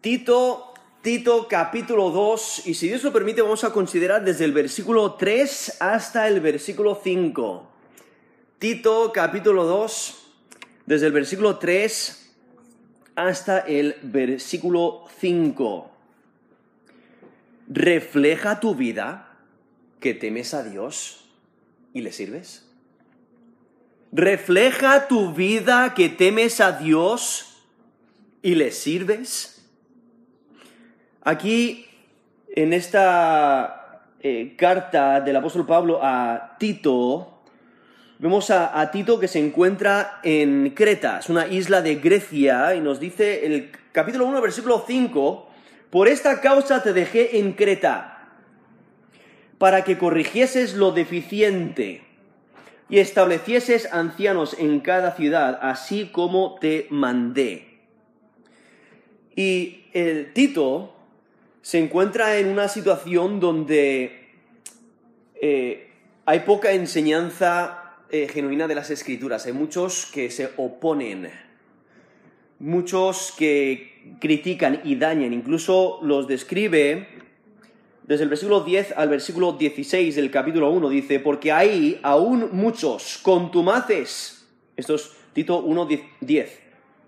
Tito, Tito capítulo 2, y si Dios lo permite vamos a considerar desde el versículo 3 hasta el versículo 5. Tito capítulo 2, desde el versículo 3 hasta el versículo 5. ¿Refleja tu vida que temes a Dios y le sirves? ¿Refleja tu vida que temes a Dios y le sirves? Aquí, en esta eh, carta del apóstol Pablo a Tito, vemos a, Tito que se encuentra en Creta, es una isla de Grecia, y nos dice el capítulo 1, versículo 5, por esta causa te dejé en Creta, para que corrigieses lo deficiente y establecieses ancianos en cada ciudad, así como te mandé. Y el Tito se encuentra en una situación donde eh, hay poca enseñanza eh, genuina de las escrituras. Hay muchos que se oponen, muchos que critican y dañan. Incluso los describe desde el versículo 10 al versículo 16 del capítulo 1. Dice, porque hay aún muchos contumaces. Esto es Tito 1, 10.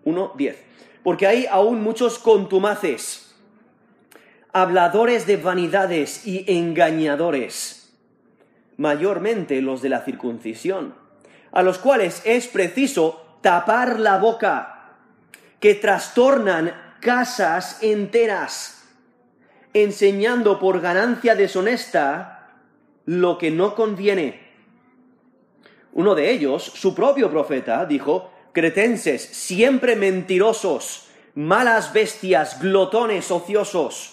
1, 10. Porque hay aún muchos contumaces habladores de vanidades y engañadores, mayormente los de la circuncisión, a los cuales es preciso tapar la boca, que trastornan casas enteras, enseñando por ganancia deshonesta lo que no conviene. Uno de ellos, su propio profeta, dijo, cretenses, siempre mentirosos, malas bestias, glotones ociosos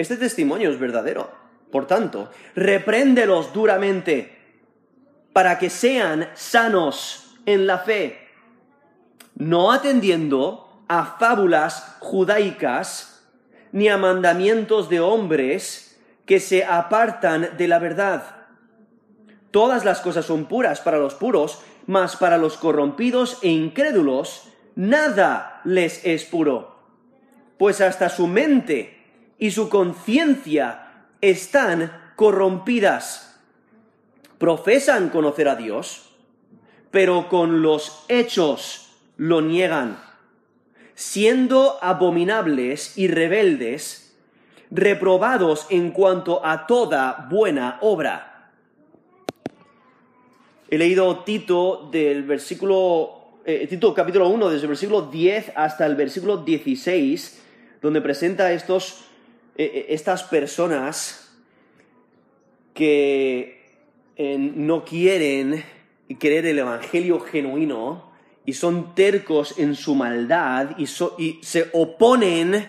este testimonio es verdadero. Por tanto, repréndelos duramente para que sean sanos en la fe, no atendiendo a fábulas judaicas ni a mandamientos de hombres que se apartan de la verdad. Todas las cosas son puras para los puros, mas para los corrompidos e incrédulos nada les es puro, pues hasta su mente y su conciencia están corrompidas. Profesan conocer a Dios, pero con los hechos lo niegan, siendo abominables y rebeldes, reprobados en cuanto a toda buena obra. He leído Tito del versículo, eh, Tito capítulo 1, desde el versículo 10 hasta el versículo 16, donde presenta estos estas personas que eh, no quieren creer el Evangelio genuino y son tercos en su maldad y, se oponen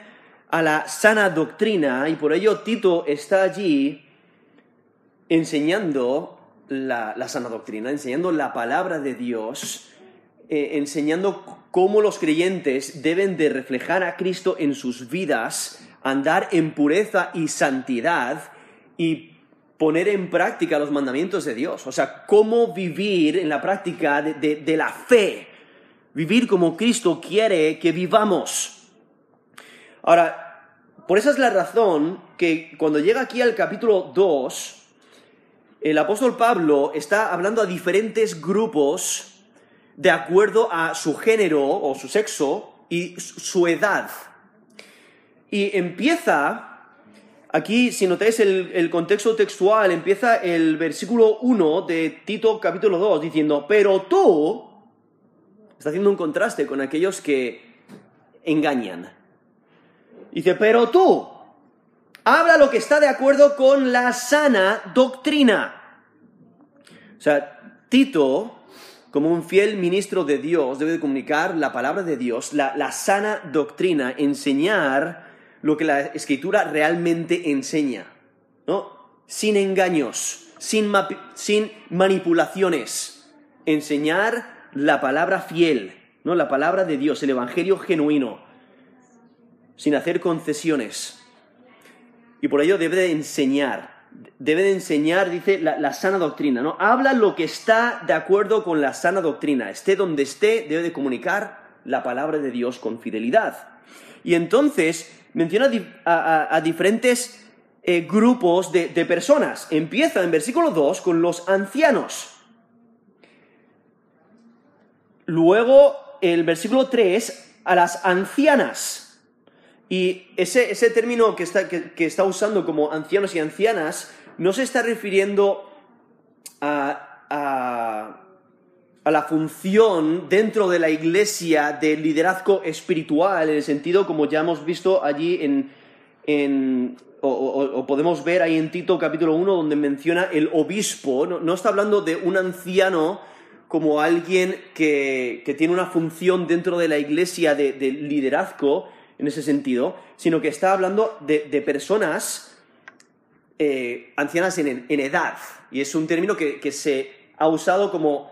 a la sana doctrina y por ello Tito está allí enseñando la, sana doctrina, enseñando la palabra de Dios, eh, enseñando cómo los creyentes deben de reflejar a Cristo en sus vidas andar en pureza y santidad y poner en práctica los mandamientos de Dios. O sea, cómo vivir en la práctica de, la fe. Vivir como Cristo quiere que vivamos. Ahora, por esa es la razón que cuando llega aquí al capítulo 2, el apóstol Pablo está hablando a diferentes grupos de acuerdo a su género o su sexo y su edad. Y empieza, aquí si notáis el, contexto textual, empieza el versículo 1 de Tito capítulo 2 diciendo, pero tú, está haciendo un contraste con aquellos que engañan. Dice, pero tú, habla lo que está de acuerdo con la sana doctrina. O sea, Tito, como un fiel ministro de Dios, debe de comunicar la palabra de Dios, la, la sana doctrina, enseñar lo que la escritura realmente enseña, ¿no? Sin engaños, sin, manipulaciones. Enseñar la palabra fiel, ¿no? La palabra de Dios, el evangelio genuino, sin hacer concesiones. Y por ello debe de enseñar, debe de enseñar, dice, la, sana doctrina, ¿no? Habla lo que está de acuerdo con la sana doctrina. Esté donde esté, debe de comunicar la palabra de Dios con fidelidad. Y entonces menciona a, diferentes eh, grupos de, de personas. Empieza en versículo 2 con los ancianos. Luego, el versículo 3, a las ancianas. Y ese, ese término que está, que, está, usando como ancianos y ancianas no se está refiriendo a, a, a, la función dentro de la iglesia de liderazgo espiritual, en el sentido como ya hemos visto allí en, en o, podemos ver ahí en Tito capítulo 1 donde menciona el obispo, no, no está hablando de un anciano como alguien que, tiene una función dentro de la iglesia de, liderazgo, en ese sentido, sino que está hablando de, personas eh, ancianas en, edad. Y es un término que, se ha usado como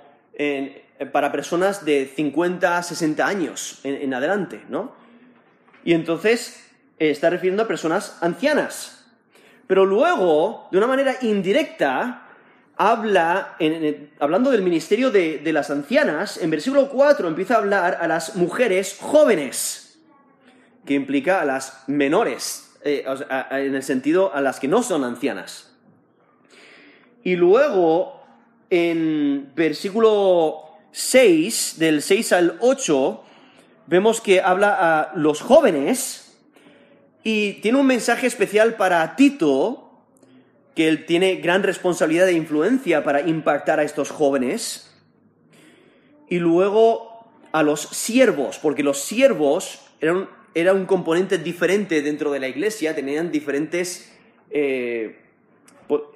para personas de 50, 60 años en, adelante, ¿no? Y entonces eh, está refiriendo a personas ancianas. Pero luego, de una manera indirecta, habla, hablando del ministerio de, las ancianas, en versículo 4 empieza a hablar a las mujeres jóvenes, que implica a las menores, eh, en el sentido a las que no son ancianas. Y luego, en versículo 6, del 6 al 8, vemos que habla a los jóvenes y tiene un mensaje especial para Tito, que él tiene gran responsabilidad e influencia para impactar a estos jóvenes. Y luego a los siervos, porque los siervos eran, era un componente diferente dentro de la iglesia, tenían diferentes eh,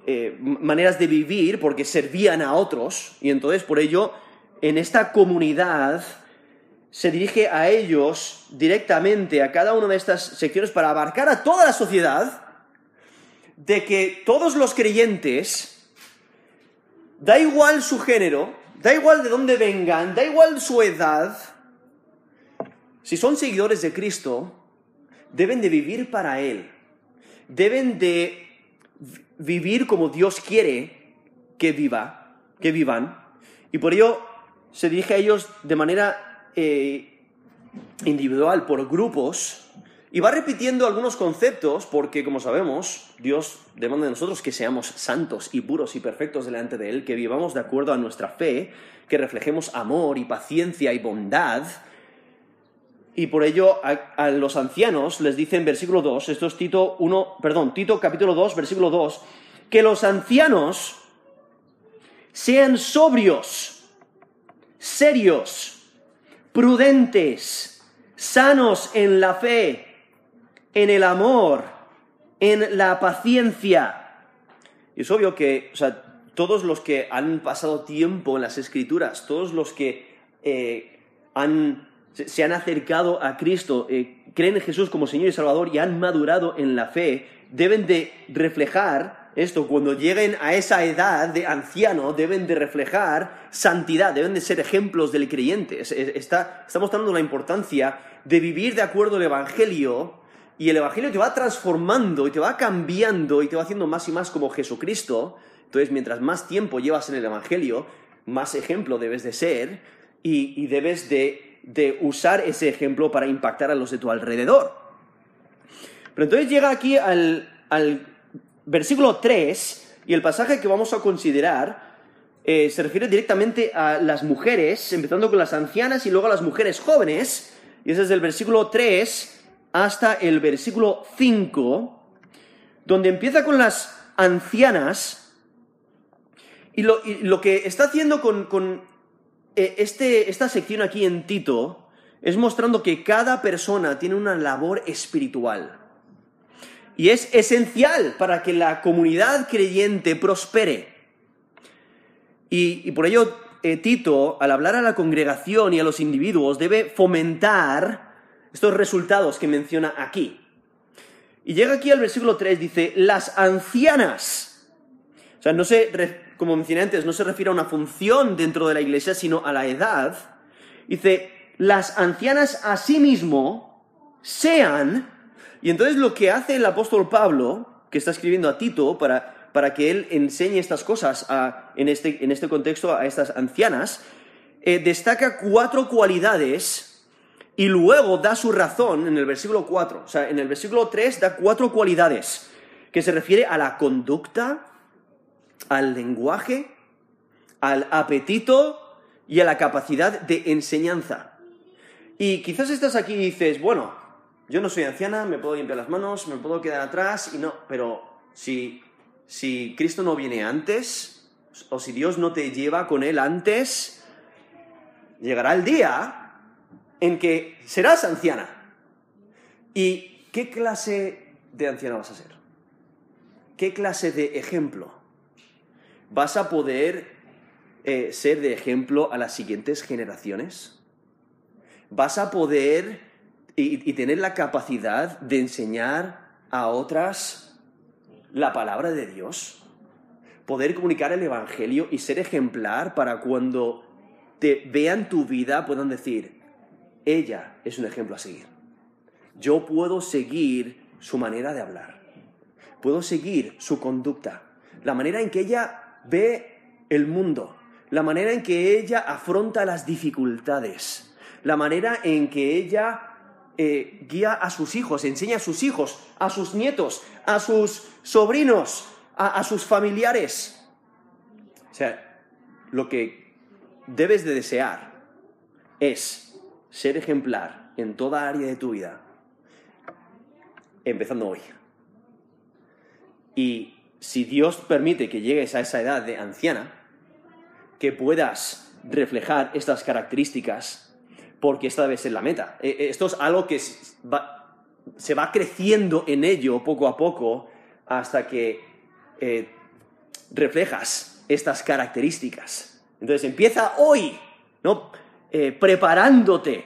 eh, maneras de vivir porque servían a otros. Y entonces por ello en esta comunidad se dirige a ellos directamente, a cada una de estas secciones, para abarcar a toda la sociedad de que todos los creyentes, da igual su género, da igual de dónde vengan, da igual su edad, si son seguidores de Cristo, deben de vivir para Él, deben de vivir como Dios quiere que viva, que vivan, y por ello se dirige a ellos de manera eh, individual, por grupos, y va repitiendo algunos conceptos porque, como sabemos, Dios demanda de nosotros que seamos santos y puros y perfectos delante de Él, que vivamos de acuerdo a nuestra fe, que reflejemos amor y paciencia y bondad. Y por ello a, los ancianos les dice en versículo 2, esto es Tito 1, perdón, Tito capítulo 2, versículo 2, que los ancianos sean sobrios, serios, prudentes, sanos en la fe, en el amor, en la paciencia. Y es obvio que, o sea, todos los que han pasado tiempo en las escrituras, todos los que eh, han, se han acercado a Cristo, eh, creen en Jesús como Señor y Salvador y han madurado en la fe, deben de reflejar esto, cuando lleguen a esa edad de anciano, deben de reflejar santidad, deben de ser ejemplos del creyente. Está, está mostrando la importancia de vivir de acuerdo al Evangelio y el Evangelio te va transformando y te va cambiando y te va haciendo más y más como Jesucristo. Entonces, mientras más tiempo llevas en el Evangelio, más ejemplo debes de ser y, debes de, usar ese ejemplo para impactar a los de tu alrededor. Pero entonces llega aquí al, versículo 3 y el pasaje que vamos a considerar eh, se refiere directamente a las mujeres, empezando con las ancianas y luego a las mujeres jóvenes. Y ese es el versículo 3 hasta el versículo 5, donde empieza con las ancianas, y lo, que está haciendo con, eh, este, esta sección aquí en Tito es mostrando que cada persona tiene una labor espiritual. Y es esencial para que la comunidad creyente prospere. Y, por ello, eh, Tito, al hablar a la congregación y a los individuos, debe fomentar estos resultados que menciona aquí. Y llega aquí al versículo 3, dice, las ancianas. O sea, no se, como mencioné antes, no se refiere a una función dentro de la iglesia, sino a la edad. Dice, las ancianas a sí mismo sean. Y entonces lo que hace el apóstol Pablo, que está escribiendo a Tito para, para que él enseñe estas cosas en, este, en, este, contexto a estas ancianas, eh, destaca cuatro cualidades Y luego da su razón en el versículo 4. O sea, en el versículo 3 da cuatro cualidades que se refiere a la conducta, al lenguaje, al apetito y a la capacidad de enseñanza. Y quizás estás aquí y dices, bueno, yo no soy anciana, me puedo limpiar las manos, me puedo quedar atrás y no, pero si, si Cristo no viene antes, o si Dios no te lleva con Él antes, llegará el día en que serás anciana. ¿Y qué clase de anciana vas a ser? ¿Qué clase de ejemplo? ¿Vas a poder eh, ser de ejemplo a las siguientes generaciones? ¿Vas a poder y, tener la capacidad de enseñar a otras la palabra de Dios? ¿Poder comunicar el Evangelio y ser ejemplar para cuando te vean tu vida puedan decir, ella es un ejemplo a seguir? Yo puedo seguir su manera de hablar. Puedo seguir su conducta. La manera en que ella ve el mundo la manera en que ella afronta las dificultades, la manera en que ella eh, guía a sus hijos, enseña a sus hijos, a sus nietos, a sus sobrinos, a, sus familiares. O sea, lo que debes de desear es ser ejemplar en toda área de tu vida, empezando hoy. Y si Dios permite que llegues a esa edad de anciana, que puedas reflejar estas características, porque esta debe ser la meta. E, e, esto es algo que se va creciendo en ello poco a poco hasta que eh, reflejas estas características. Entonces empieza hoy, ¿no? Eh, preparándote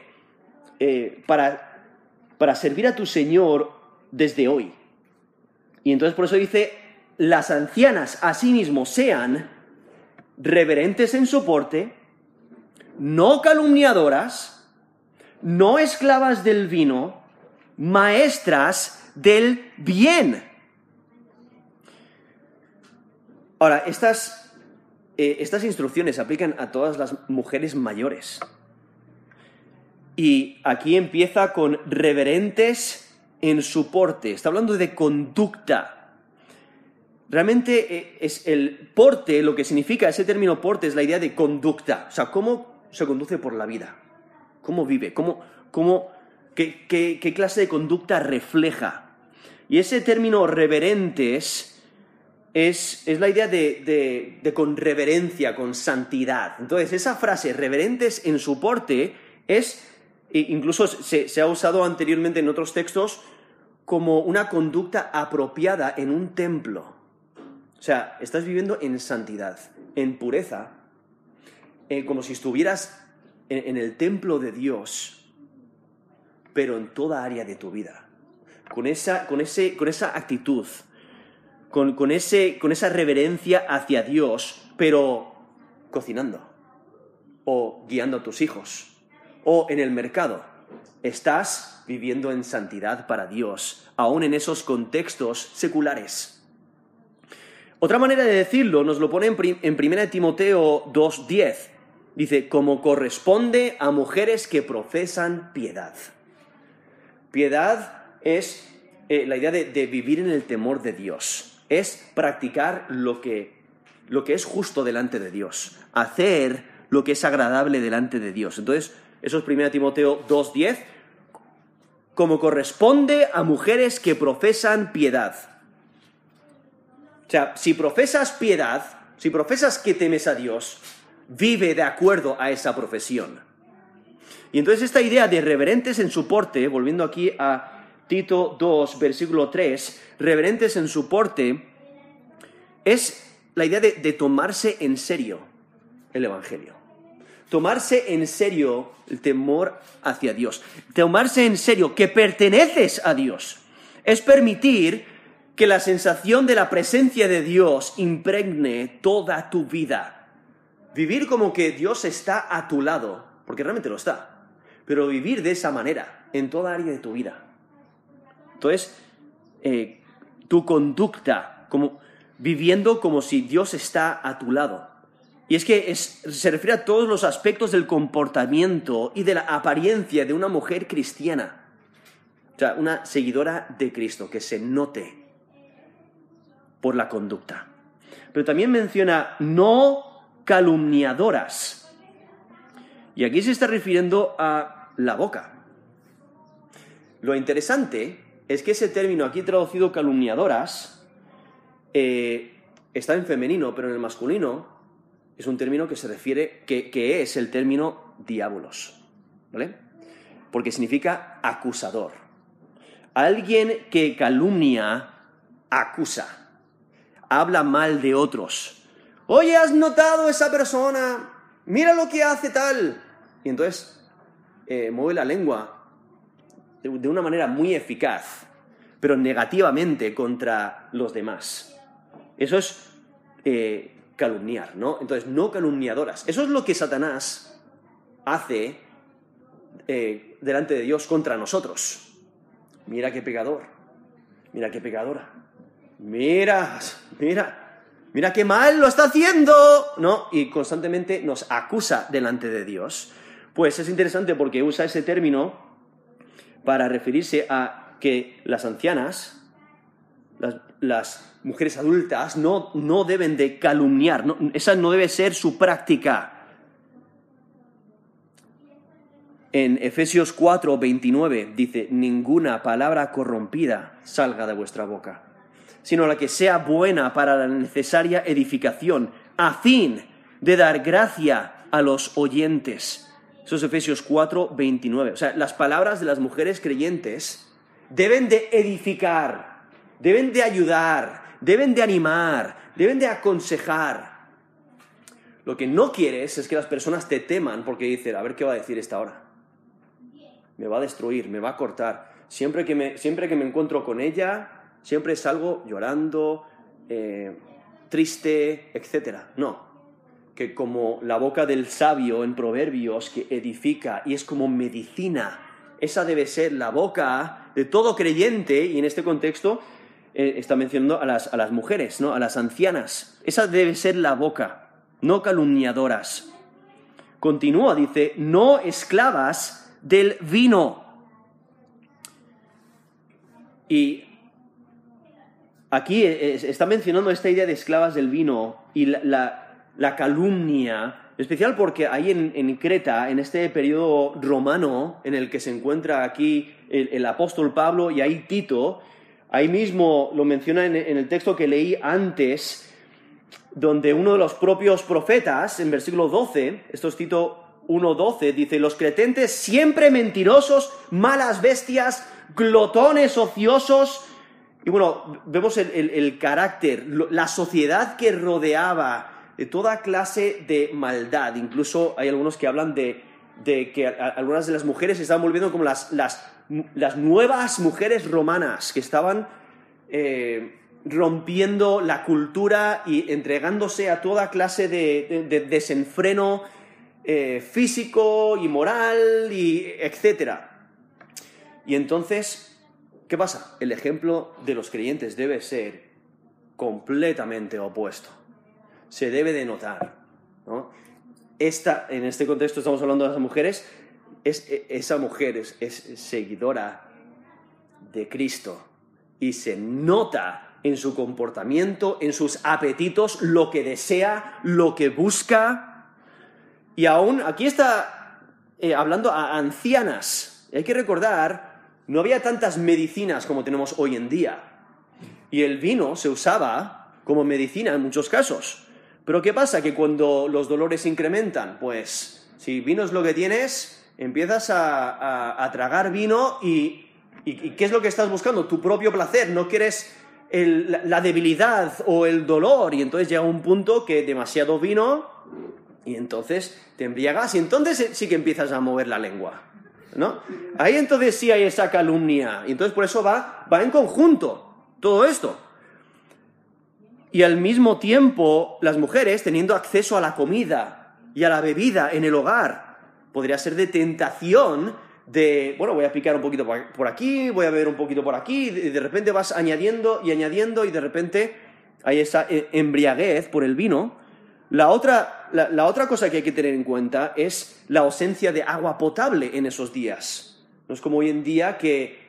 eh, para, para servir a tu Señor desde hoy. Y entonces por eso dice, las ancianas asimismo sean reverentes en soporte, no calumniadoras, no esclavas del vino, maestras del bien. Ahora, estas, eh, estas instrucciones aplican a todas las mujeres mayores. Y aquí empieza con reverentes en soporte. Está hablando de conducta. Realmente eh, es el porte, lo que significa ese término porte es la idea de conducta, o sea, cómo se conduce por la vida, cómo vive, cómo, cómo, qué, clase de conducta refleja. Y ese término reverentes es, es la idea de, de, con reverencia, con santidad. Entonces, esa frase, reverentes en su porte, es, e incluso se, se ha usado anteriormente en otros textos, como una conducta apropiada en un templo. O sea, estás viviendo en santidad, en pureza, como si estuvieras en, el templo de Dios, pero en toda área de tu vida. Con esa, con ese, con esa actitud, con, con, ese, con esa reverencia hacia Dios, pero cocinando, o guiando a tus hijos, o en el mercado. Estás viviendo en santidad para Dios, aún en esos contextos seculares. Otra manera de decirlo nos lo pone en, 1 Timoteo 2.10. Dice, como corresponde a mujeres que profesan piedad. Piedad es eh, la idea de, vivir en el temor de Dios. Es practicar lo que, lo que es justo delante de Dios. Hacer lo que es agradable delante de Dios. Entonces, eso es 1 Timoteo 2.10. Como corresponde a mujeres que profesan piedad. O sea, si profesas piedad, si profesas que temes a Dios, vive de acuerdo a esa profesión. Y entonces esta idea de reverentes en su porte, volviendo aquí a Tito 2, versículo 3, reverentes en su porte, es la idea de, de tomarse en serio el Evangelio. Tomarse en serio el temor hacia Dios. Tomarse en serio que perteneces a Dios. Es permitir que la sensación de la presencia de Dios impregne toda tu vida. Vivir como que Dios está a tu lado, porque realmente lo está, pero vivir de esa manera en toda área de tu vida. Entonces, eh, tu conducta, como, viviendo como si Dios está a tu lado, Y es que se refiere a todos los aspectos del comportamiento y de la apariencia de una mujer cristiana. O sea, una seguidora de Cristo, que se note por la conducta. Pero también menciona no calumniadoras. Y aquí se está refiriendo a la boca. Lo interesante es que ese término aquí traducido calumniadoras eh, está en femenino, pero en el masculino es un término que se refiere, que, que es el término diabolos, ¿vale? Porque significa acusador. Alguien que calumnia, acusa, habla mal de otros. Oye, ¿has notado esa persona? Mira lo que hace tal. Y entonces eh, mueve la lengua de, una manera muy eficaz, pero negativamente contra los demás. Eso es eh, calumniar, ¿no? Entonces, no calumniadoras. Eso es lo que Satanás hace eh, delante de Dios contra nosotros. Mira qué pecador, mira qué pecadora, mira, mira, mira qué mal lo está haciendo, ¿no? Y constantemente nos acusa delante de Dios. Pues es interesante porque usa ese término para referirse a que las ancianas, las, mujeres adultas no, no, deben de calumniar, esa no debe ser su práctica. En Efesios 4, 29 dice, ninguna palabra corrompida salga de vuestra boca, sino la que sea buena para la necesaria edificación, a fin de dar gracia a los oyentes. Eso es Efesios 4, 29. O sea, las palabras de las mujeres creyentes deben de edificar, deben de ayudar, deben de animar, deben de aconsejar. Lo que no quieres es que las personas te teman porque dicen, a ver qué va a decir esta hora. Me va a destruir, me va a cortar. Siempre que me, siempre que me encuentro con ella, siempre salgo llorando, eh, triste, etc. No, que como la boca del sabio en Proverbios que edifica y es como medicina, esa debe ser la boca de todo creyente y en este contexto eh, está mencionando a las, a las mujeres, ¿no? a las ancianas. Esa debe ser la boca, no calumniadoras. Continúa, dice, no esclavas del vino. Y aquí eh, está mencionando esta idea de esclavas del vino y la, calumnia, especial porque hay en, Creta, en este periodo romano en el que se encuentra aquí el, el apóstol Pablo y ahí Tito, Ahí mismo lo menciona en, el texto que leí antes, donde uno de los propios profetas, en versículo 12, esto es Tito 1.12, dice, los cretentes siempre mentirosos, malas bestias, glotones ociosos. Y bueno, vemos el, carácter, la sociedad que rodeaba de toda clase de maldad. Incluso hay algunos que hablan de, que algunas de las mujeres se estaban volviendo como las las nuevas mujeres romanas que estaban eh, rompiendo la cultura y entregándose a toda clase de, desenfreno eh, físico y moral y etcétera. Y entonces, ¿qué pasa? El ejemplo de los creyentes debe ser completamente opuesto. Se debe de notar. Esta, en este contexto estamos hablando de las mujeres, e, esa mujer es, seguidora de Cristo y se nota en su comportamiento, en sus apetitos, lo que desea, lo que busca. Y aún aquí está eh, hablando a ancianas. Hay que recordar, no había tantas medicinas como tenemos hoy en día. Y el vino se usaba como medicina en muchos casos. Pero ¿qué pasa? Que cuando los dolores incrementan, pues si vino es lo que tienes, empiezas a, tragar vino y, ¿qué es lo que estás buscando? Tu propio placer, no quieres la, debilidad o el dolor y entonces llega un punto que demasiado vino y entonces te embriagas y entonces sí que empiezas a mover la lengua. ¿No? Ahí entonces sí hay esa calumnia. Y entonces por eso va, va en conjunto todo esto. Y al mismo tiempo, las mujeres teniendo acceso a la comida y a la bebida en el hogar, podría ser de tentación de, bueno, voy a picar un poquito por aquí, voy a beber un poquito por aquí, y de repente vas añadiendo y añadiendo y de repente hay esa eh, embriaguez por el vino, La otra, la, otra cosa que hay que tener en cuenta es la ausencia de agua potable en esos días. No es como hoy en día que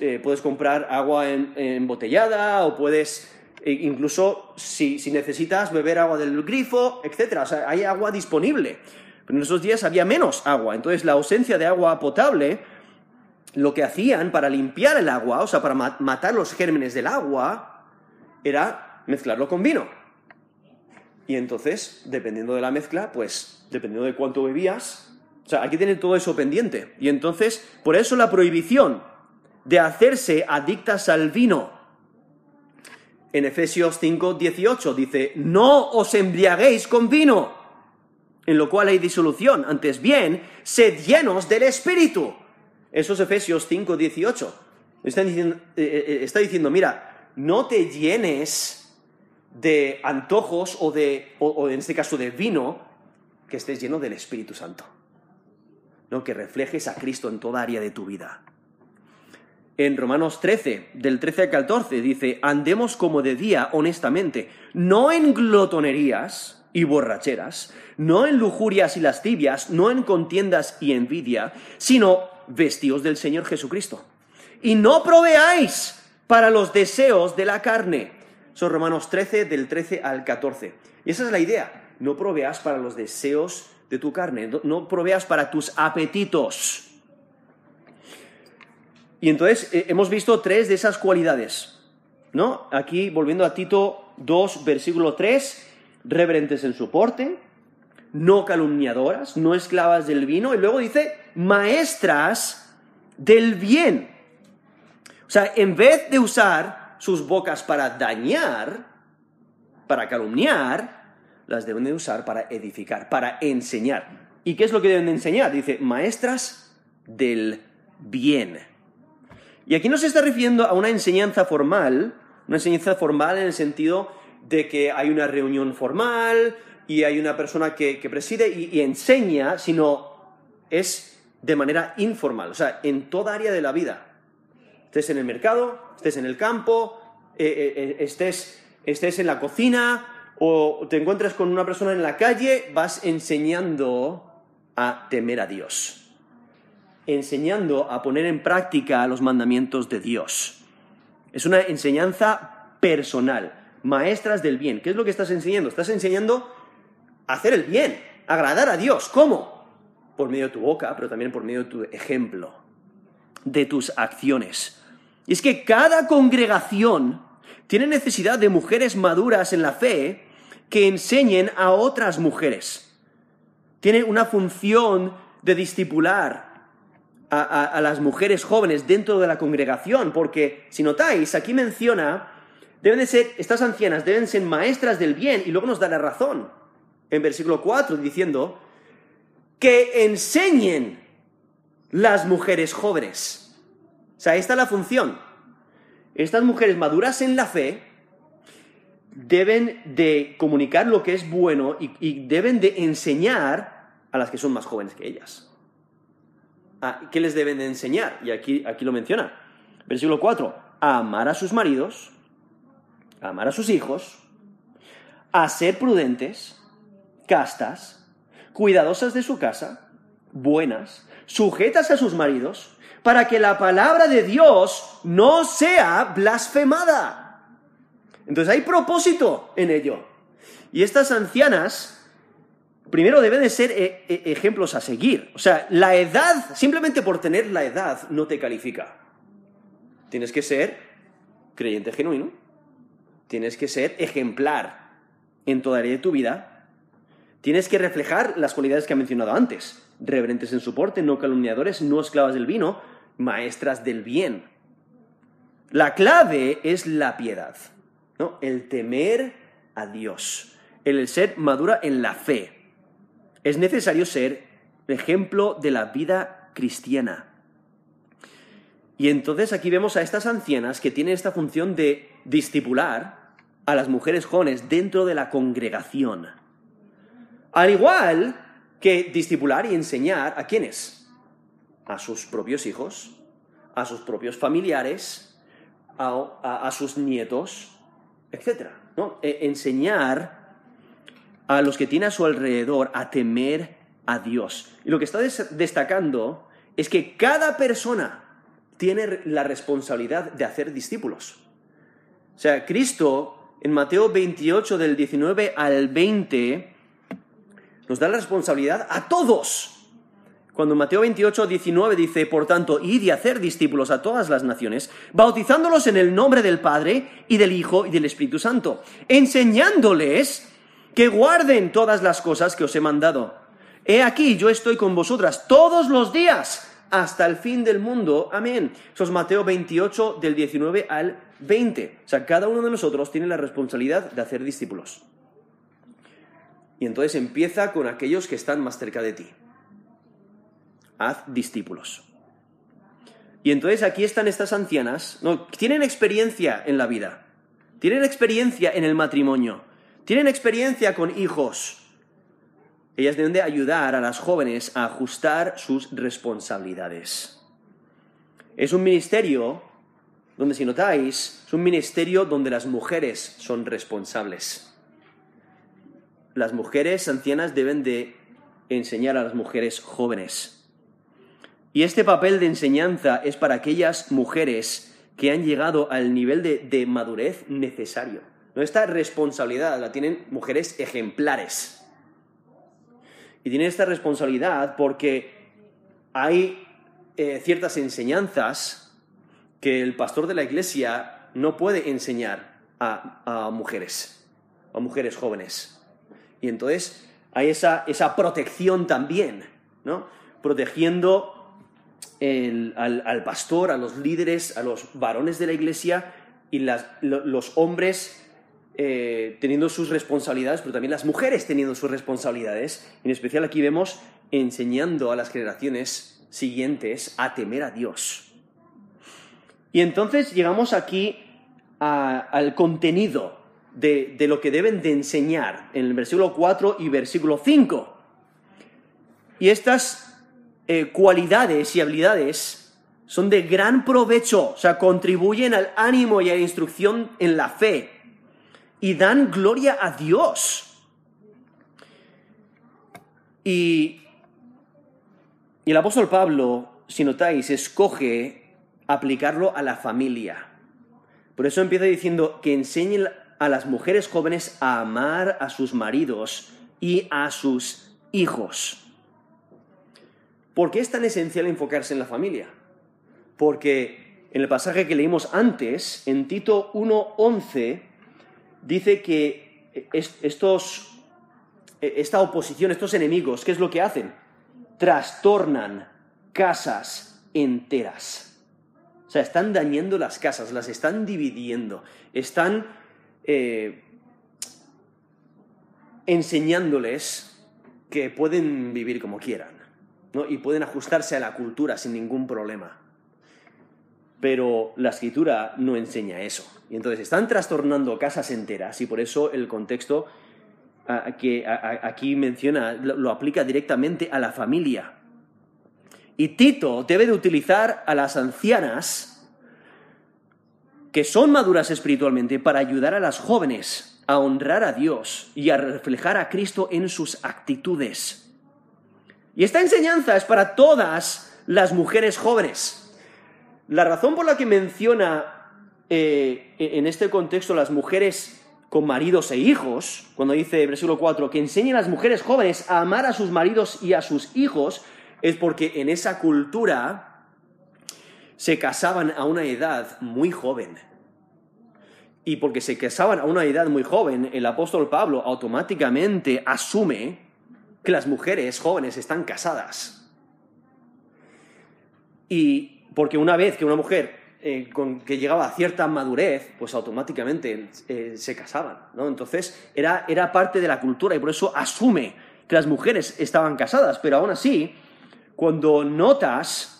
eh, puedes comprar agua en- embotellada o puedes, e incluso si, si necesitas beber agua del grifo, etc. O sea, hay agua disponible. Pero en esos días había menos agua. Entonces la ausencia de agua potable, lo que hacían para limpiar el agua, o sea, para ma- matar los gérmenes del agua, era mezclarlo con vino. Y entonces, dependiendo de la mezcla, pues dependiendo de cuánto bebías, o sea, hay que tener todo eso pendiente. Y entonces, por eso la prohibición de hacerse adictas al vino. En Efesios 5, 18 dice, no os embriaguéis con vino, en lo cual hay disolución, antes bien, sed llenos del Espíritu. Eso es Efesios 5, 18. Está diciendo, eh, eh, está diciendo, mira, no te llenes de antojos o, de, o, en este caso de vino, que estés lleno del Espíritu Santo. ¿no? Que reflejes a Cristo en toda área de tu vida. En Romanos 13, del 13 al 14, dice, andemos como de día honestamente, no en glotonerías y borracheras, no en lujurias y lascivias, no en contiendas y envidia, sino vestidos del Señor Jesucristo. Y no proveáis para los deseos de la carne. Son Romanos 13, del 13 al 14. Y esa es la idea. No proveas para los deseos de tu carne, no, proveas para tus apetitos. Y entonces eh, hemos visto tres de esas cualidades, ¿no? Aquí, volviendo a Tito 2, versículo 3, reverentes en su porte, no calumniadoras, no esclavas del vino, y luego dice, maestras del bien. O sea, en vez de usar sus bocas para dañar, para calumniar, las deben de usar para edificar, para enseñar. ¿Y qué es lo que deben de enseñar? Dice, maestras del bien. Y aquí no se está refiriendo a una enseñanza formal, una enseñanza formal en el sentido de que hay una reunión formal y hay una persona que, preside y, y enseña, sino es de manera informal, o sea, en toda área de la vida. Estés en el mercado, estés en el campo, eh, eh, eh, estés, estés en la cocina o te encuentras con una persona en la calle, vas enseñando a temer a Dios enseñando a poner en práctica los mandamientos de Dios. Es una enseñanza personal, maestras del bien. ¿Qué es lo que estás enseñando? Estás enseñando a hacer el bien, agradar a Dios. ¿Cómo? Por medio de tu boca, pero también por medio de tu ejemplo, de tus acciones. Y es que cada congregación tiene necesidad de mujeres maduras en la fe que enseñen a otras mujeres. Tiene una función de discipular, a, las mujeres jóvenes dentro de la congregación, porque si notáis, aquí menciona, deben de ser, estas ancianas deben ser maestras del bien, y luego nos da la razón, en versículo 4, diciendo, que enseñen las mujeres jóvenes. O sea, esta es la función. Estas mujeres maduras en la fe deben de comunicar lo que es bueno y, deben de enseñar a las que son más jóvenes que ellas. ¿Qué les deben de enseñar? Y aquí, aquí lo menciona. Versículo 4. A amar a sus maridos, a amar a sus hijos, a ser prudentes, castas, cuidadosas de su casa, buenas, sujetas a sus maridos, para que la palabra de Dios no sea blasfemada. Entonces hay propósito en ello. Y estas ancianas primero deben de ser e e ejemplos a seguir. O sea, la edad, simplemente por tener la edad, no te califica. Tienes que ser creyente genuino, tienes que ser ejemplar en toda área de tu vida, tienes que reflejar las cualidades que he mencionado antes, reverentes en su porte, no calumniadores, no esclavas del vino, maestras del bien. La clave es la piedad, ¿no? el temer a Dios, el ser madura en la fe es necesario ser ejemplo de la vida cristiana. Y entonces aquí vemos a estas ancianas que tienen esta función de discipular a las mujeres jóvenes dentro de la congregación. Al igual que discipular y enseñar a quiénes? A sus propios hijos, a sus propios familiares, a, sus nietos, etc. ¿no? E enseñar a los que tiene a su alrededor a temer a Dios. Y lo que está destacando es que cada persona tiene la responsabilidad de hacer discípulos. O sea, Cristo en Mateo 28 del 19 al 20 nos da la responsabilidad a todos. Cuando Mateo 28, 19 dice, por tanto, id y hacer discípulos a todas las naciones, bautizándolos en el nombre del Padre y del Hijo y del Espíritu Santo, enseñándoles que guarden todas las cosas que os he mandado. He aquí, yo estoy con vosotras todos los días hasta el fin del mundo. Amén. Eso es Mateo 28 del 19 al 20. O sea, cada uno de nosotros tiene la responsabilidad de hacer discípulos. Y entonces empieza con aquellos que están más cerca de ti. Haz discípulos. Y entonces aquí están estas ancianas, no, tienen experiencia en la vida, tienen experiencia en el matrimonio, tienen experiencia con hijos. Ellas deben de ayudar a las jóvenes a ajustar sus responsabilidades. Es un ministerio donde, si notáis, es un ministerio donde las mujeres son responsables. Las mujeres ancianas deben de enseñar a las mujeres jóvenes. Y este papel de enseñanza es para aquellas mujeres que han llegado al nivel de, de madurez necesario. No esta responsabilidad la tienen mujeres ejemplares y tiene esta responsabilidad porque hay eh, ciertas enseñanzas que el pastor de la iglesia no puede enseñar a, mujeres, a mujeres jóvenes. Y entonces hay esa, esa protección también, ¿no? Protegiendo al, pastor, a los líderes, a los varones de la iglesia y los hombres eh, teniendo sus responsabilidades, pero también las mujeres teniendo sus responsabilidades. En especial aquí vemos enseñando a las generaciones siguientes a temer a Dios. Y entonces llegamos aquí al contenido de, lo que deben de enseñar en el versículo 4 y versículo 5. Y estas eh, cualidades y habilidades son de gran provecho, o sea, contribuyen al ánimo y a la instrucción en la fe, y dan gloria a Dios. Y, el apóstol Pablo, si notáis, escoge aplicarlo a la familia. Por eso empieza diciendo que enseñen a las mujeres jóvenes a amar a sus maridos y a sus hijos. ¿Por qué es tan esencial enfocarse en la familia? Porque en el pasaje que leímos antes, en Tito 1.11, dice que estos, e, esta oposición, estos enemigos, ¿qué es lo que hacen? Trastornan casas enteras. O sea, están dañando las casas, las están dividiendo, están eh, enseñándoles que pueden vivir como quieran y pueden ajustarse a la cultura sin ningún problema. Pero la escritura no enseña eso. Y entonces están trastornando casas enteras y por eso el contexto que aquí menciona lo aplica directamente a la familia. Y Tito debe de utilizar a las ancianas que son maduras espiritualmente para ayudar a las jóvenes a honrar a Dios y a reflejar a Cristo en sus actitudes. Y esta enseñanza es para todas las mujeres jóvenes. La razón por la que menciona eh, en este contexto las mujeres con maridos e hijos, cuando dice versículo 4, que enseñen a las mujeres jóvenes a amar a sus maridos y a sus hijos, es porque en esa cultura se casaban a una edad muy joven. Y porque se casaban a una edad muy joven, el apóstol Pablo automáticamente asume que las mujeres jóvenes están casadas. Y porque una vez que una mujer eh, con que llegaba a cierta madurez, pues automáticamente eh, se casaban, ¿no? Entonces era, era parte de la cultura y por eso asume que las mujeres estaban casadas, pero aún así, cuando notas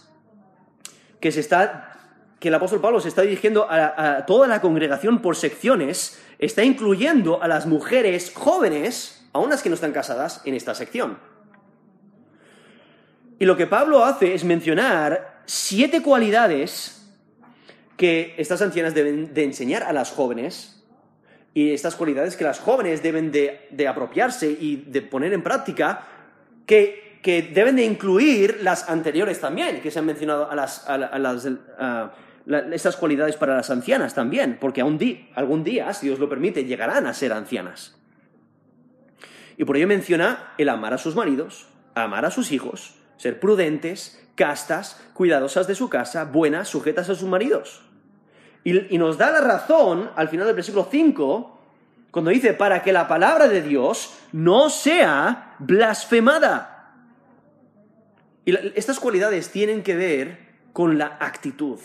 que se está que el apóstol Pablo se está dirigiendo a, toda la congregación por secciones, está incluyendo a las mujeres jóvenes, aún las que no están casadas, en esta sección. Y lo que Pablo hace es mencionar siete cualidades que estas ancianas deben de enseñar a las jóvenes y estas cualidades que las jóvenes deben de, apropiarse y de poner en práctica, que, que, deben de incluir las anteriores también, que se han mencionado a las, estas cualidades para las ancianas también, porque algún día, si Dios lo permite, llegarán a ser ancianas. Y por ello menciona el amar a sus maridos, amar a sus hijos, ser prudentes, castas, cuidadosas de su casa, buenas, sujetas a sus maridos. Y, nos da la razón al final del versículo 5, cuando dice, para que la palabra de Dios no sea blasfemada. Y estas cualidades tienen que ver con la actitud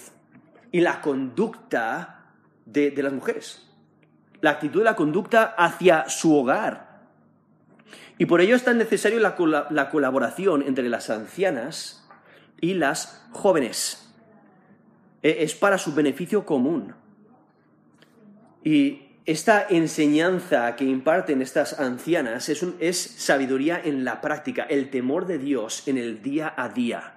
y la conducta de, las mujeres. La actitud y la conducta hacia su hogar. Y por ello es tan necesario la, la colaboración entre las ancianas y las jóvenes. E, es para su beneficio común. Y esta enseñanza que imparten estas ancianas es, sabiduría en la práctica, el temor de Dios en el día a día.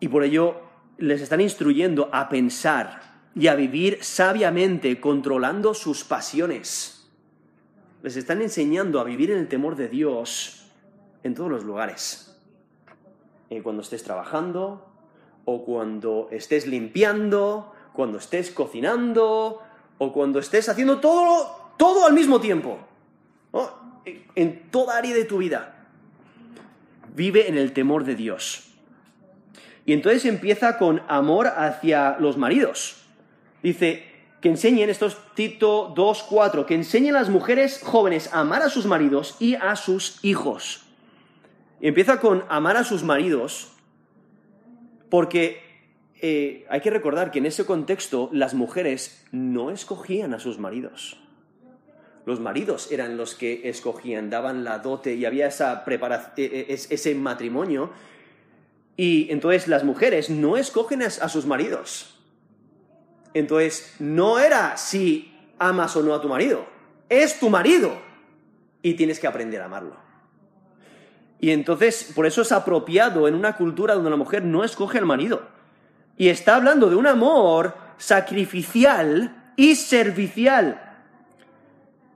Y por ello les están instruyendo a pensar y a vivir sabiamente controlando sus pasiones. Les están enseñando a vivir en el temor de Dios en todos los lugares. Eh, cuando estés trabajando, o cuando estés limpiando, cuando estés cocinando, o cuando estés haciendo todo, todo al mismo tiempo. En toda área de tu vida. Vive en el temor de Dios. Y entonces empieza con amor hacia los maridos. Dice, que enseñen, esto es Tito 2.4, que enseñen a las mujeres jóvenes a amar a sus maridos y a sus hijos empieza con amar a sus maridos, porque eh, hay que recordar que en ese contexto las mujeres no escogían a sus maridos. Los maridos eran los que escogían, daban la dote y había esa preparación, e, e, ese matrimonio. Y entonces las mujeres no escogen a sus maridos. Entonces no era si amas o no a tu marido, es tu marido y tienes que aprender a amarlo. Y entonces, por eso es apropiado en una cultura donde la mujer no escoge al marido. Y está hablando de un amor sacrificial y servicial.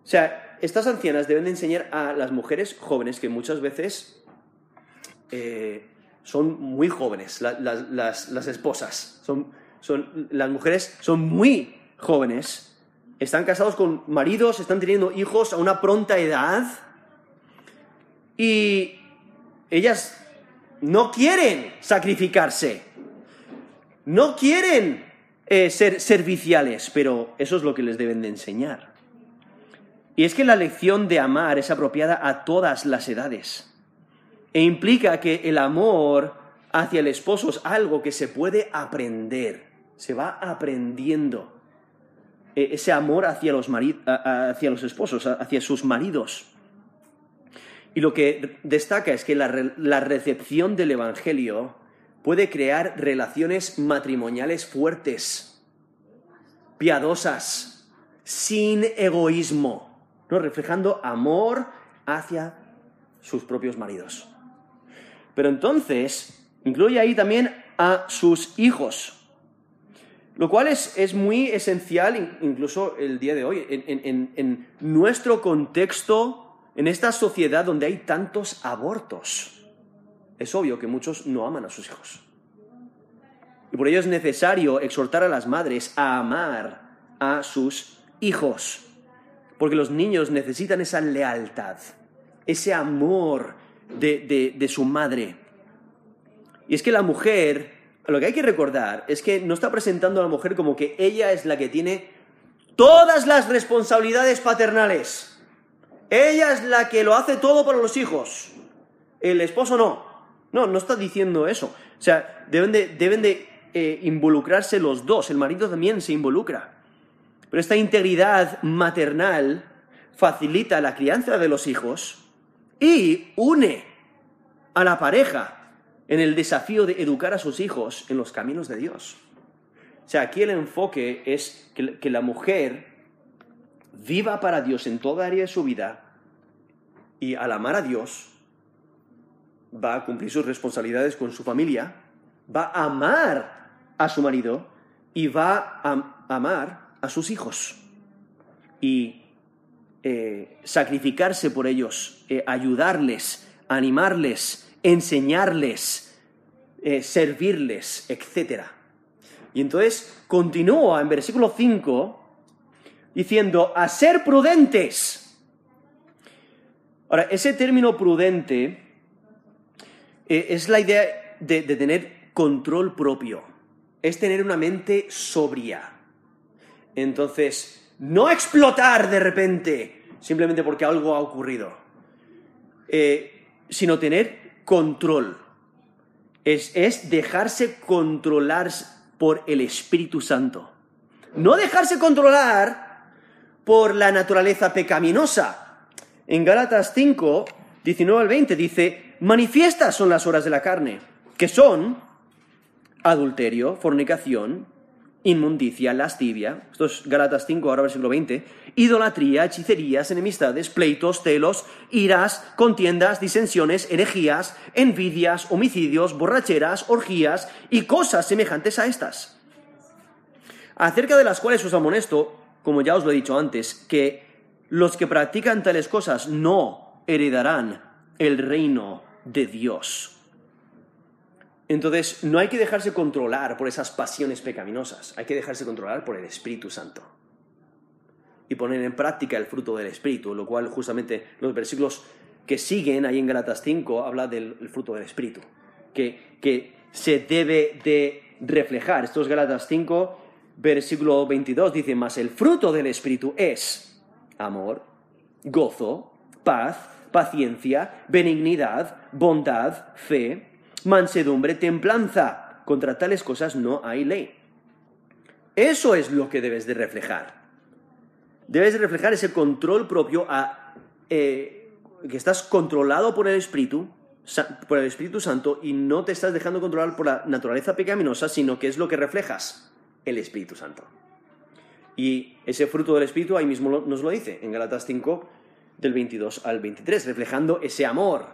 O sea, estas ancianas deben de enseñar a las mujeres jóvenes que muchas veces eh, son muy jóvenes, las, esposas. Son, son, las mujeres son muy jóvenes. Están casados con maridos, están teniendo hijos a una pronta edad. Y ellas no quieren sacrificarse, no quieren eh, ser serviciales, pero eso es lo que les deben de enseñar. Y es que la lección de amar es apropiada a todas las edades e implica que el amor hacia el esposo es algo que se puede aprender, se va aprendiendo. E, ese amor hacia los, hacia los esposos, hacia sus maridos. Y lo que destaca es que la, recepción del Evangelio puede crear relaciones matrimoniales fuertes, piadosas, sin egoísmo, ¿no? reflejando amor hacia sus propios maridos. Pero entonces, incluye ahí también a sus hijos, lo cual es, muy esencial incluso el día de hoy, en nuestro contexto en esta sociedad donde hay tantos abortos, es obvio que muchos no aman a sus hijos. Y por ello es necesario exhortar a las madres a amar a sus hijos. Porque los niños necesitan esa lealtad, ese amor de, de, su madre. Y es que la mujer, lo que hay que recordar es que no está presentando a la mujer como que ella es la que tiene todas las responsabilidades paternales. Ella es la que lo hace todo para los hijos. El esposo no. No, no está diciendo eso. O sea, deben de, deben de eh, involucrarse los dos. El marido también se involucra. Pero esta integridad maternal facilita la crianza de los hijos y une a la pareja en el desafío de educar a sus hijos en los caminos de Dios. O sea, aquí el enfoque es que la mujer viva para Dios en toda área de su vida y al amar a Dios va a cumplir sus responsabilidades con su familia, va a amar a su marido y va a amar a sus hijos y eh, sacrificarse por ellos, eh, ayudarles, animarles, enseñarles, eh, servirles, etc. Y entonces continúa en versículo 5 diciendo, a ser prudentes. Ahora, ese término prudente es la idea de tener control propio, es tener una mente sobria. Entonces, no explotar de repente, simplemente porque algo ha ocurrido, eh, sino tener control. Es, es dejarse controlar por el Espíritu Santo. No dejarse controlar por la naturaleza pecaminosa. En Gálatas 5, 19 al 20 dice, manifiestas son las horas de la carne, que son adulterio, fornicación, inmundicia, lascivia, esto es Galatas 5, ahora versículo 20, idolatría, hechicerías, enemistades, pleitos, celos, iras, contiendas, disensiones, herejías, envidias, homicidios, borracheras, orgías y cosas semejantes a estas. Acerca de las cuales os amonesto, como ya os lo he dicho antes, que los que practican tales cosas no heredarán el reino de Dios. Entonces, no hay que dejarse controlar por esas pasiones pecaminosas, hay que dejarse controlar por el Espíritu Santo. Y poner en práctica el fruto del Espíritu, lo cual justamente los versículos que siguen ahí en Galatas 5 habla del fruto del Espíritu, que, que se debe de reflejar. Esto es Galatas 5, versículo 22, dice, más el fruto del Espíritu es amor, gozo, paz, paciencia, benignidad, bondad, fe, mansedumbre, templanza. Contra tales cosas no hay ley. Eso es lo que debes de reflejar. Debes de reflejar ese control propio a eh, que estás controlado por el Espíritu, por el Espíritu Santo y no te estás dejando controlar por la naturaleza pecaminosa, sino que es lo que reflejas, el Espíritu Santo. Y ese fruto del Espíritu ahí mismo nos lo dice en Galatas 5 del 22 al 23, reflejando ese amor,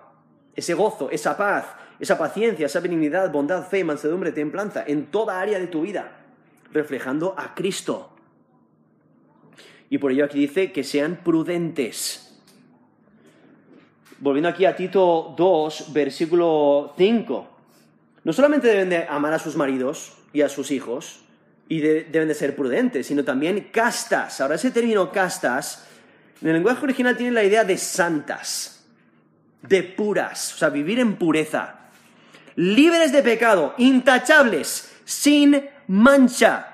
ese gozo, esa paz, esa paciencia, esa benignidad, bondad, fe, mansedumbre, templanza, en toda área de tu vida, reflejando a Cristo. Y por ello aquí dice que sean prudentes. Volviendo aquí a Tito 2, versículo 5. No solamente deben de amar a sus maridos y a sus hijos, y deben de ser prudentes, sino también castas. Ahora ese término castas, en el lenguaje original tiene la idea de santas de puras, o sea, vivir en pureza, libres de pecado, intachables, sin mancha.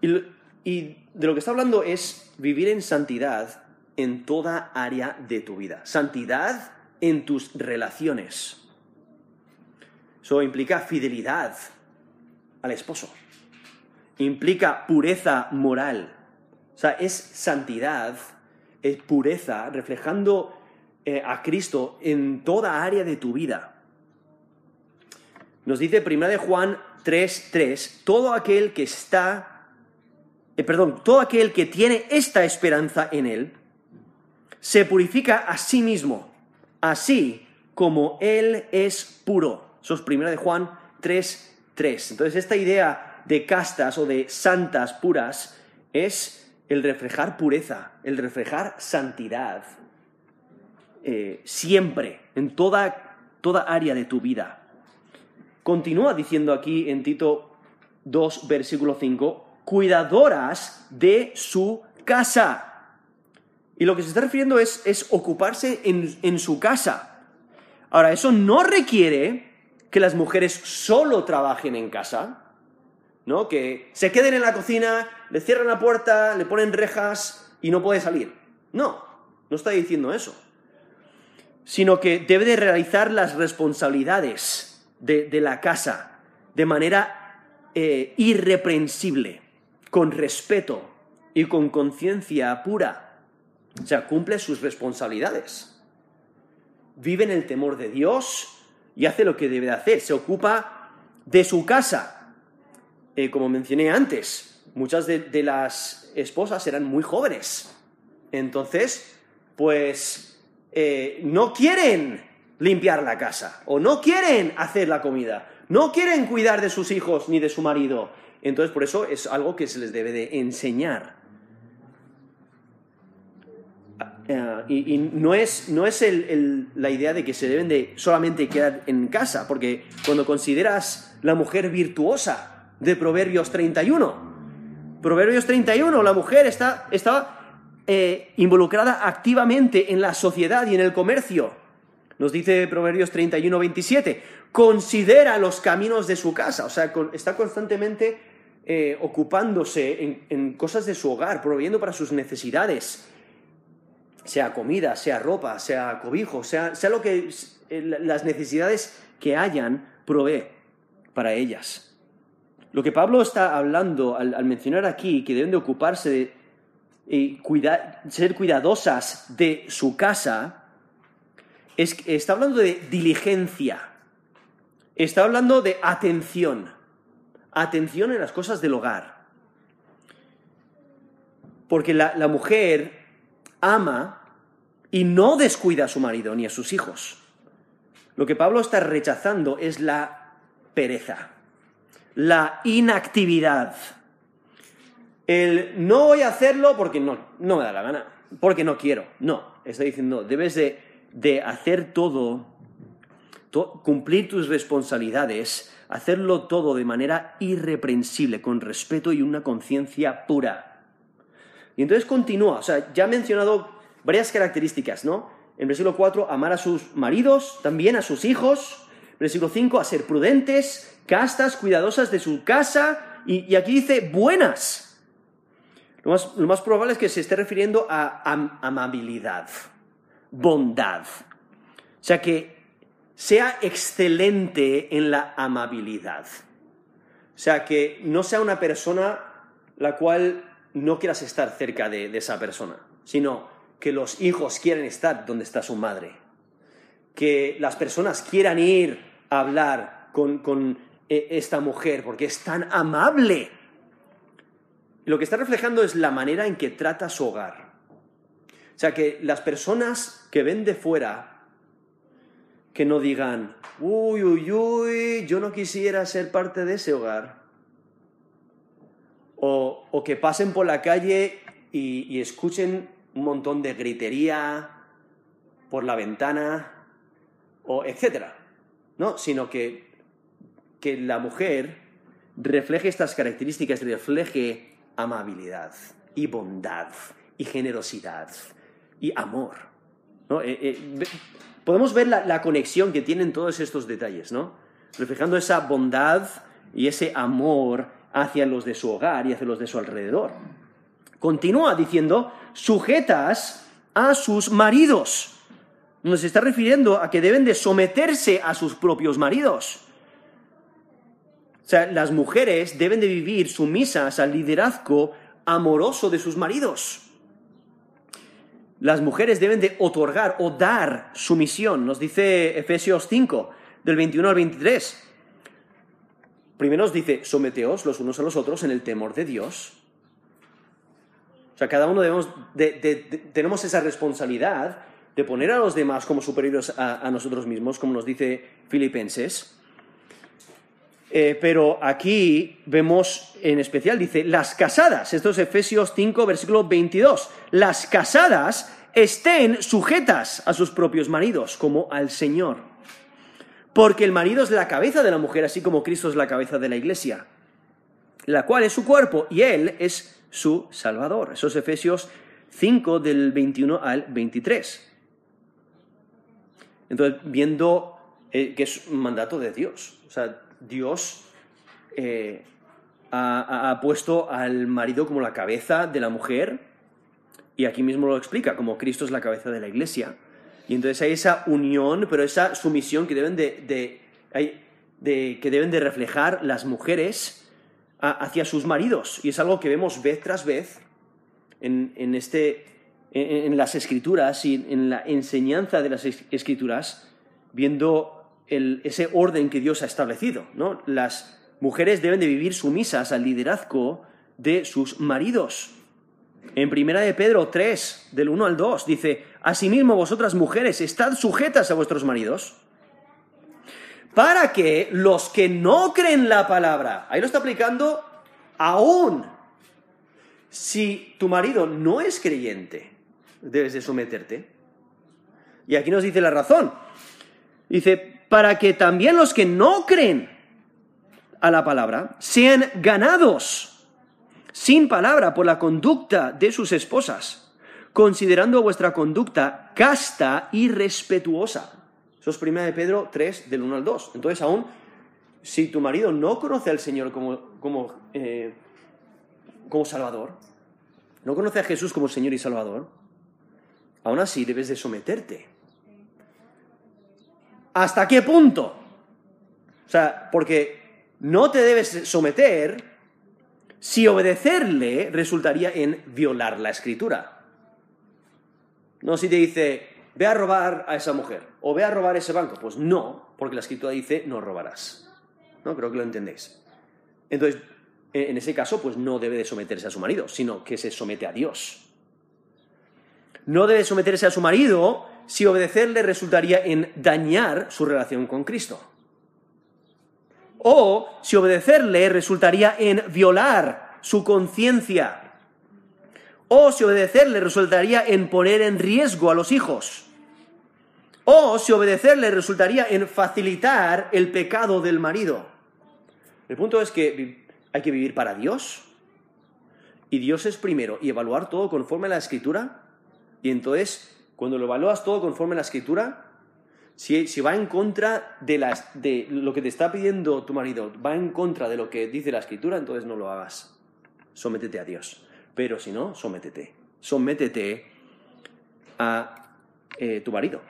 Y, de lo que está hablando es vivir en santidad en toda área de tu vida. Santidad en tus relaciones. Eso implica fidelidad al esposo. Implica pureza moral. O sea, es santidad, es pureza, reflejando eh, a Cristo en toda área de tu vida. Nos dice 1 de Juan 3:3, todo aquel que está, eh, perdón, todo aquel que tiene esta esperanza en Él, se purifica a sí mismo, así como Él es puro. Eso es 1 de Juan 3:3. Entonces esta idea de castas o de santas puras es el reflejar pureza, el reflejar santidad. Eh, siempre, en toda, toda área de tu vida. Continúa diciendo aquí en Tito 2, versículo 5, cuidadoras de su casa. Y lo que se está refiriendo es, es ocuparse en, en su casa. Ahora, eso no requiere que las mujeres solo trabajen en casa, ¿no? Que se queden en la cocina, le cierran la puerta, le ponen rejas y no puede salir. No, no está diciendo eso sino que debe de realizar las responsabilidades de, la casa de manera eh, irreprensible, con respeto y con conciencia pura. O sea, cumple sus responsabilidades. Vive en el temor de Dios y hace lo que debe de hacer. Se ocupa de su casa. Eh, como mencioné antes, muchas de las esposas eran muy jóvenes. Entonces, pues eh, no quieren limpiar la casa o no quieren hacer la comida, No quieren cuidar de sus hijos ni de su marido. Entonces, por eso es algo que se les debe de enseñar. Eh, y, no es, no es la idea de que se deben de solamente quedar en casa, porque cuando consideras la mujer virtuosa de Proverbios 31, Proverbios 31, la mujer está, eh, involucrada activamente en la sociedad y en el comercio. Nos dice Proverbios 31, 27, considera los caminos de su casa, o sea, está constantemente eh, ocupándose en, cosas de su hogar, proveyendo para sus necesidades sea comida, sea ropa, sea cobijo, sea, sea lo que las necesidades que hayan, provee para ellas. Lo que Pablo está hablando al, mencionar aquí que deben de ocuparse de y ser cuidadosas de su casa, es, está hablando de diligencia, está hablando de atención, atención en las cosas del hogar. Porque la mujer ama y no descuida a su marido ni a sus hijos. Lo que Pablo está rechazando es la pereza, la inactividad. El no voy a hacerlo porque no, no me da la gana, porque no quiero. No, está diciendo, debes de, hacer todo, cumplir tus responsabilidades, hacerlo todo de manera irreprensible, con respeto y una conciencia pura. Y entonces continúa, o sea, ya ha mencionado varias características, ¿no? En versículo 4, amar a sus maridos, también a sus hijos. Versículo 5, a ser prudentes, castas, cuidadosas de su casa. Y, aquí dice buenas. Lo más, probable es que se esté refiriendo a amabilidad, bondad. O sea, que sea excelente en la amabilidad. O sea, que no sea una persona la cual no quieras estar cerca de, esa persona, sino que los hijos quieren estar donde está su madre, que las personas quieran ir hablar con, eh, esta mujer porque es tan amable. Lo que está reflejando es la manera en que trata su hogar. O sea, que las personas que ven de fuera, que no digan, uy, uy, uy, yo no quisiera ser parte de ese hogar o, que pasen por la calle y, escuchen un montón de gritería por la ventana, o etcétera, ¿no? Sino que, que la mujer refleje estas características, refleje amabilidad y bondad y generosidad y amor. ¿no? Eh, eh, podemos ver la, la, conexión que tienen todos estos detalles, ¿no? Reflejando esa bondad y ese amor hacia los de su hogar y hacia los de su alrededor. Continúa diciendo, sujetas a sus maridos. Nos está refiriendo a que deben de someterse a sus propios maridos. O sea, las mujeres deben de vivir sumisas al liderazgo amoroso de sus maridos. Las mujeres deben de otorgar o dar sumisión, nos dice Efesios 5, del 21 al 23. Primero nos dice, someteos los unos a los otros en el temor de Dios. O sea, cada uno debemos tenemos esa responsabilidad de poner a los demás como superiores a, nosotros mismos, como nos dice Filipenses. Eh, pero aquí vemos en especial, dice, las casadas, esto es Efesios 5, versículo 22, las casadas estén sujetas a sus propios maridos, como al Señor. Porque el marido es la cabeza de la mujer, así como Cristo es la cabeza de la iglesia, la cual es su cuerpo y él es su salvador. Eso es Efesios 5 del 21 al 23. Entonces, viendo eh, que es un mandato de Dios, o sea, Dios eh, ha puesto al marido como la cabeza de la mujer, y aquí mismo lo explica, como Cristo es la cabeza de la iglesia. Y entonces hay esa unión, pero esa sumisión que deben de, que deben de reflejar las mujeres hacia sus maridos. Y es algo que vemos vez tras vez en, este, en, las escrituras y en la enseñanza de las escrituras, viendo ese orden que Dios ha establecido. ¿no? Las mujeres deben de vivir sumisas al liderazgo de sus maridos. En primera de Pedro 3, del 1 al 2, dice, Asimismo vosotras mujeres, estad sujetas a vuestros maridos, para que los que no creen la palabra, ahí lo está aplicando aún, si tu marido no es creyente, debes de someterte. Y aquí nos dice la razón. Dice, para que también los que no creen a la palabra sean ganados sin palabra por la conducta de sus esposas, considerando vuestra conducta casta y respetuosa. Eso es 1 de Pedro 3, del 1 al 2. Entonces, aún si tu marido no conoce al Señor como, como, eh, como Salvador, no conoce a Jesús como Señor y Salvador, aún así debes de someterte. ¿Hasta qué punto? O sea, porque no te debes someter si obedecerle resultaría en violar la escritura. No si te dice, ve a robar a esa mujer o ve a robar ese banco. Pues no, porque la escritura dice, no robarás. ¿No? Creo que lo entendéis. Entonces, en ese caso, pues no debe de someterse a su marido, sino que se somete a Dios. No debe someterse a su marido si obedecerle resultaría en dañar su relación con Cristo. O si obedecerle resultaría en violar su conciencia. O si obedecerle resultaría en poner en riesgo a los hijos. O si obedecerle resultaría en facilitar el pecado del marido. El punto es que hay que vivir para Dios. Y Dios es primero. Y evaluar todo conforme a la escritura. Y entonces cuando lo evalúas todo conforme a la escritura, si, va en contra de, las, de lo que te está pidiendo tu marido, va en contra de lo que dice la escritura, entonces no lo hagas. Sométete a Dios. Pero si no, sométete. Sométete a eh, tu marido.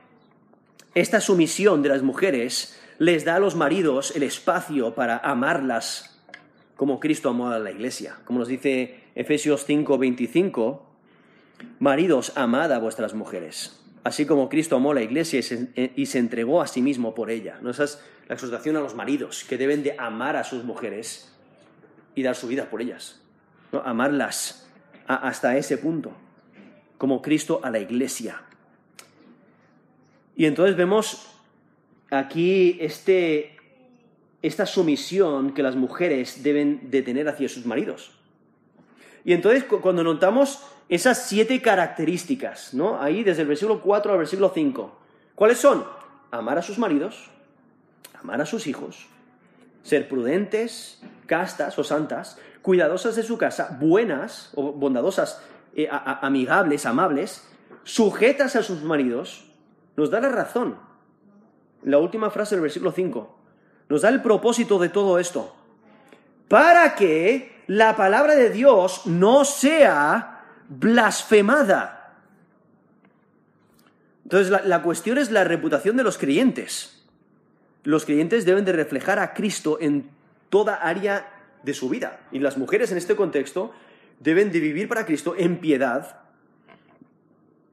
Esta sumisión de las mujeres les da a los maridos el espacio para amarlas como Cristo amó a la iglesia. Como nos dice Efesios 5, 25, Maridos, amad a vuestras mujeres, así como Cristo amó la iglesia y se, entregó a sí mismo por ella. ¿No? Esa es la exhortación a los maridos, que deben de amar a sus mujeres y dar su vida por ellas. Amarlas hasta ese punto, como Cristo a la iglesia. Y entonces vemos aquí este, esta sumisión que las mujeres deben de tener hacia sus maridos. Y entonces cuando notamos esas siete características, ¿no? Ahí desde el versículo 4 al versículo 5. ¿Cuáles son? Amar a sus maridos, amar a sus hijos, ser prudentes, castas o santas, cuidadosas de su casa, buenas o bondadosas, eh, amigables, amables, sujetas a sus maridos, nos da la razón. La última frase del versículo 5 nos da el propósito de todo esto. Para que la palabra de Dios no sea blasfemada. Entonces, la, cuestión es la reputación de los creyentes. Los creyentes deben de reflejar a Cristo en toda área de su vida. Y las mujeres en este contexto deben de vivir para Cristo en piedad,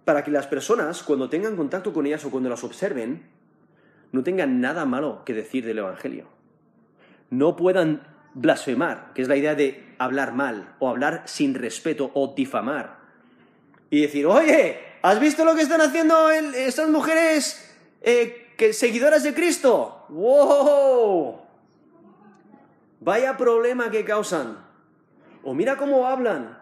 para que las personas, cuando tengan contacto con ellas o cuando las observen, no tengan nada malo que decir del Evangelio. No puedan blasfemar, que es la idea de hablar mal o hablar sin respeto o difamar. Y decir, oye, ¿has visto lo que están haciendo esas mujeres eh, que, seguidoras de Cristo? ¡Wow! Vaya problema que causan. O mira cómo hablan.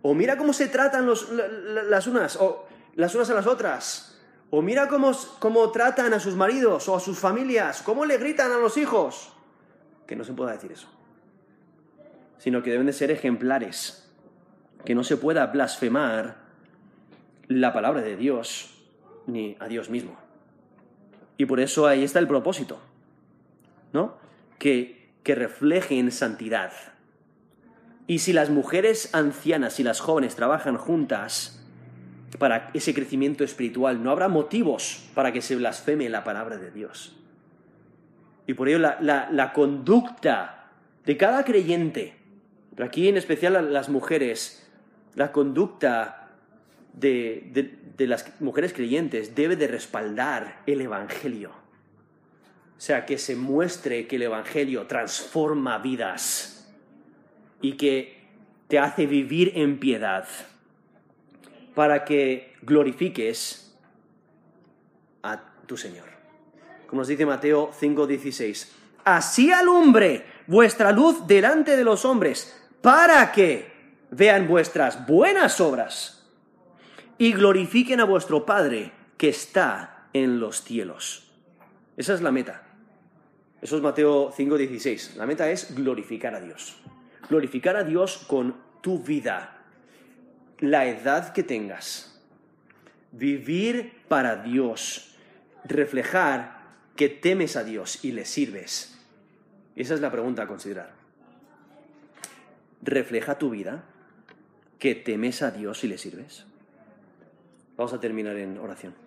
O mira cómo se tratan las unas, o las unas a las otras. O mira cómo, cómo tratan a sus maridos o a sus familias. Cómo le gritan a los hijos. Que no se pueda decir eso sino que deben de ser ejemplares, que no se pueda blasfemar la palabra de Dios ni a Dios mismo. Y por eso ahí está el propósito, ¿no? Que, que reflejen santidad. Y si las mujeres ancianas y las jóvenes trabajan juntas para ese crecimiento espiritual, no habrá motivos para que se blasfeme la palabra de Dios. Y por ello la, la conducta de cada creyente pero aquí en especial las mujeres, la conducta de, las mujeres creyentes debe de respaldar el Evangelio. O sea, que se muestre que el Evangelio transforma vidas y que te hace vivir en piedad para que glorifiques a tu Señor. como nos dice Mateo 5:16. Así alumbre vuestra luz delante de los hombres, para que vean vuestras buenas obras y glorifiquen a vuestro Padre que está en los cielos. Esa es la meta. Eso es Mateo 5:16. La meta es glorificar a Dios. Glorificar a Dios con tu vida, la edad que tengas. Vivir para Dios. Reflejar que temes a Dios y le sirves. Esa es la pregunta a considerar. ¿Refleja tu vida que temes a Dios y le sirves? Vamos a terminar en oración.